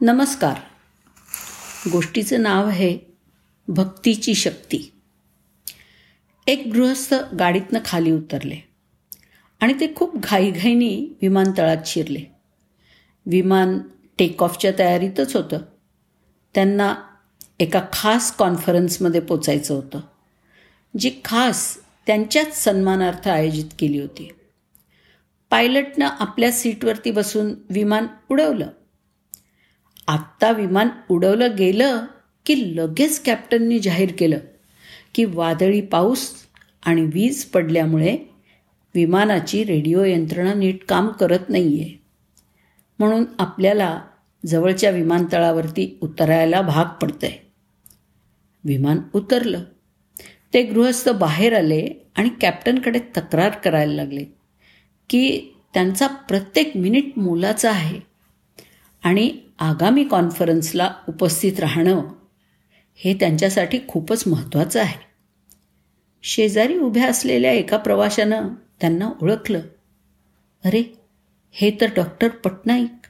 नमस्कार. गोष्टीचं नाव आहे भक्तीची शक्ती. एक गृहस्थ गाडीतनं खाली उतरले आणि ते खूप घाईघाईनी विमानतळात शिरले. विमान टेक ऑफच्या तयारीतच होतं. त्यांना एका खास कॉन्फरन्समध्ये पोचायचं होतं जी खास त्यांच्याच सन्मानार्थ आयोजित केली होती. पायलटनं आपल्या सीटवरती बसून विमान उडवलं. आत्ता विमान उडवलं गेलं की लगेच कॅप्टननी जाहीर केलं की वादळी पाऊस आणि वीज पडल्यामुळे विमानाची रेडिओ यंत्रणा नीट काम करत नाही आहे म्हणून आपल्याला जवळच्या विमानतळावरती उतरायला भाग पडतंय. विमान उतरलं. ते गृहस्थ बाहेर आले आणि कॅप्टनकडे तक्रार करायला लागले की त्यांचा प्रत्येक मिनिट मोलाचा आहे आणि आगामी कॉन्फरन्सला उपस्थित राहणं हे त्यांच्यासाठी खूपच महत्त्वाचं आहे. शेजारी उभ्या असलेल्या एका प्रवाशानं त्यांना ओळखलं. अरे हे तर डॉक्टर पटनाईक.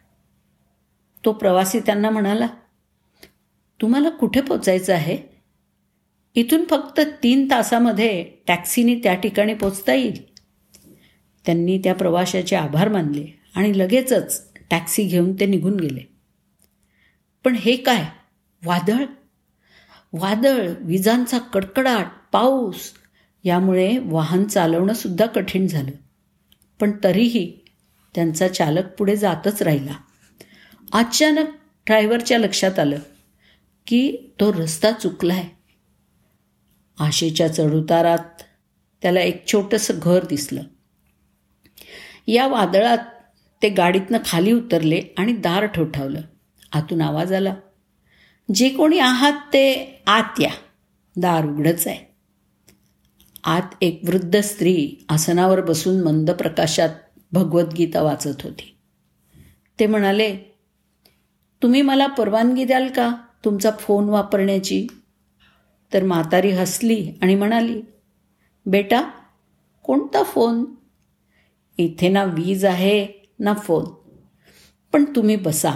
तो प्रवासी त्यांना म्हणाला तुम्हाला कुठे पोचायचं आहे? इथून फक्त तीन तासामध्ये टॅक्सीने त्या ठिकाणी पोचता येईल. त्यांनी त्या प्रवाशाचे आभार मानले आणि लगेचच टॅक्सी घेऊन ते निघून गेले. पण हे काय? वादळ? वादळ विजांचा कडकडाट पाऊस यामुळे वाहन चालवणंसुद्धा कठीण झालं. पण तरीही त्यांचा चालक पुढे जातच राहिला. अचानक ड्रायव्हरच्या लक्षात आलं की तो रस्ता चुकलाय. आशेच्या चढउतारात त्याला एक छोटंसं घर दिसलं. या वादळात ते गाडीतनं खाली उतरले आणि दार ठोठावलं. आतून आवाज आला. जे कोणी आहात ते आत या. दार उघडच आहे. आत एक वृद्ध स्त्री आसनावर बसून मंद प्रकाशात भगवद्गीता वाचत होती. ते म्हणाले तुम्ही मला परवानगी द्याल का तुमचा फोन वापरण्याची? तर म्हातारी हसली आणि म्हणाली बेटा कोणता फोन? इथे ना वीज आहे ना फोन. पण तुम्ही बसा.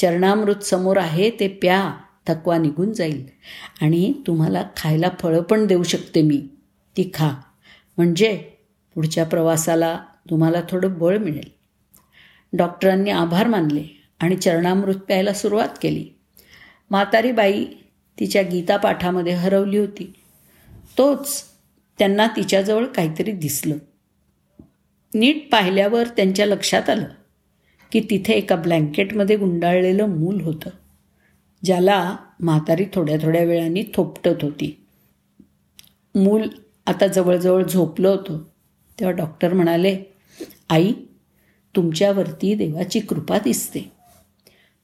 चरणामृत समोर आहे ते प्या थकवा निघून जाईल. आणि तुम्हाला खायला फळं पण देऊ शकते मी. ती खा. म्हणजे पुढच्या प्रवासाला तुम्हाला थोडं बळ मिळेल. डॉक्टरांनी आभार मानले आणि चरणामृत प्यायला सुरुवात केली. म्हातारी बाई तिच्या गीतापाठामध्ये हरवली होती. तोच त्यांना तिच्याजवळ काहीतरी दिसलं. नीट पाहिल्यावर त्यांच्या लक्षात आलं. की तिथे एका ब्लँकेटमध्ये गुंडाळलेलं मूल होतं ज्याला म्हातारी थोड्या थोड्या वेळाने थोपटत होती. मूल आता जवळजवळ झोपलं होतं. तेव्हा डॉक्टर म्हणाले आई तुमच्यावरती देवाची कृपा दिसते.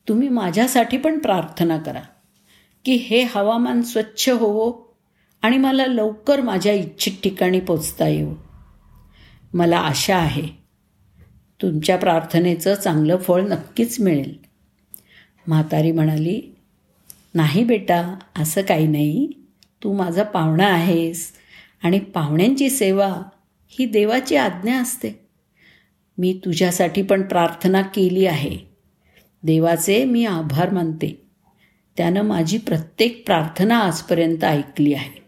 तुम्ही माझ्यासाठी पण प्रार्थना करा की हे हवामान स्वच्छ होवो आणि मला लवकर माझ्या इच्छित ठिकाणी पोचता येऊ मला आशा आहे तुमच्या प्रार्थनेचं चांगलं फळ नक्कीच मिळेल. म्हातारी म्हणाली नाही बेटा असं काही नाही. तू माझा पाहुणा आहेस आणि पाहुण्यांची सेवा ही देवाची आज्ञा असते. मी तुझ्यासाठी पण प्रार्थना केली आहे. देवाचे मी आभार मानते. त्यानं माझी प्रत्येक प्रार्थना आजपर्यंत ऐकली आहे.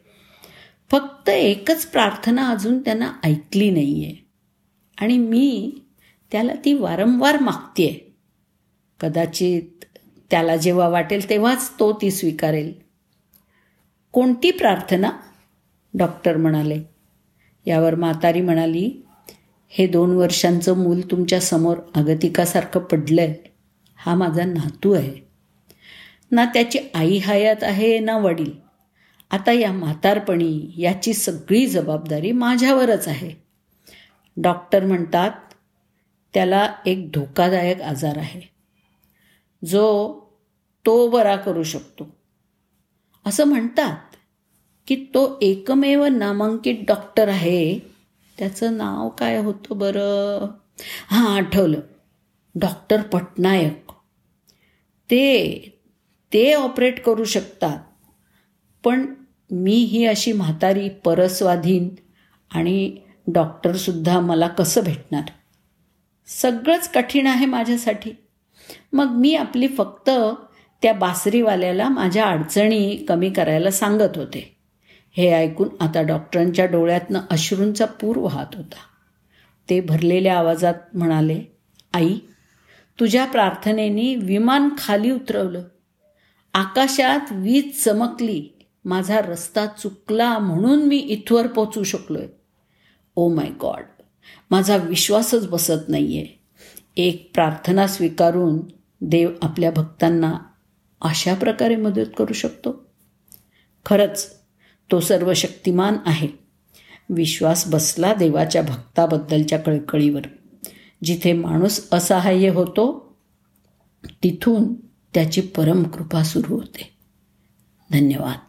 फक्त एकच प्रार्थना अजून त्यांना ऐकली नाही आहे आणि मी त्याला ती वारंवार मागते कदाचित त्याला जेव्हा वाटेल तेव्हाच तो ती स्वीकारेल. कोणती प्रार्थना? डॉक्टर म्हणाले. यावर म्हातारी म्हणाली हे दोन वर्षांचं मूल तुमच्यासमोर अगतिकासारखं पडलं आहे हा माझा नातू आहे. ना त्याची आई हयात आहे ना वडील. आता या म्हातारपणी याची सगळी जबाबदारी माझ्यावरच आहे. डॉक्टर म्हणतात त्याला एक धोकादायक आजार आहे. जो तो बरा करू शकतो. असं म्हणतात की तो एकमेव नामांकित डॉक्टर आहे. त्याचं नाव काय होतं बरं? हां आठवलं. डॉक्टर पटनायक. ते ते ऑपरेट करू शकतात. पण मी ही अशी म्हातारी परस्वाधीन आणि डॉक्टरसुद्धा मला कसं भेटणार? सगळंच कठीण आहे माझ्यासाठी. मग मी आपली फक्त त्या बासरीवाल्याला माझ्या अडचणी कमी करायला सांगत होते. हे ऐकून आता डॉक्टरांच्या डोळ्यातनं अश्रूंचा पूर वाहत होता. ते भरलेल्या आवाजात म्हणाले आई तुझ्या प्रार्थनेने विमान खाली उतरवलं. आकाशात वीज चमकली. माझा रस्ता चुकला म्हणून मी इथवर पोचू शकलोय. ओ माय गॉड माझा विश्वासच बसत नाही आहे एक प्रार्थना स्वीकारून देव आपल्या भक्तांना अशा प्रकारे मदत करू शकतो? खरंच तो सर्व शक्तिमान आहे. विश्वास बसला देवाच्या भक्ताबद्दलच्या कळकळीवर. जिथे माणूस असहाय्य होतो तिथून त्याची परमकृपा सुरू होते. धन्यवाद.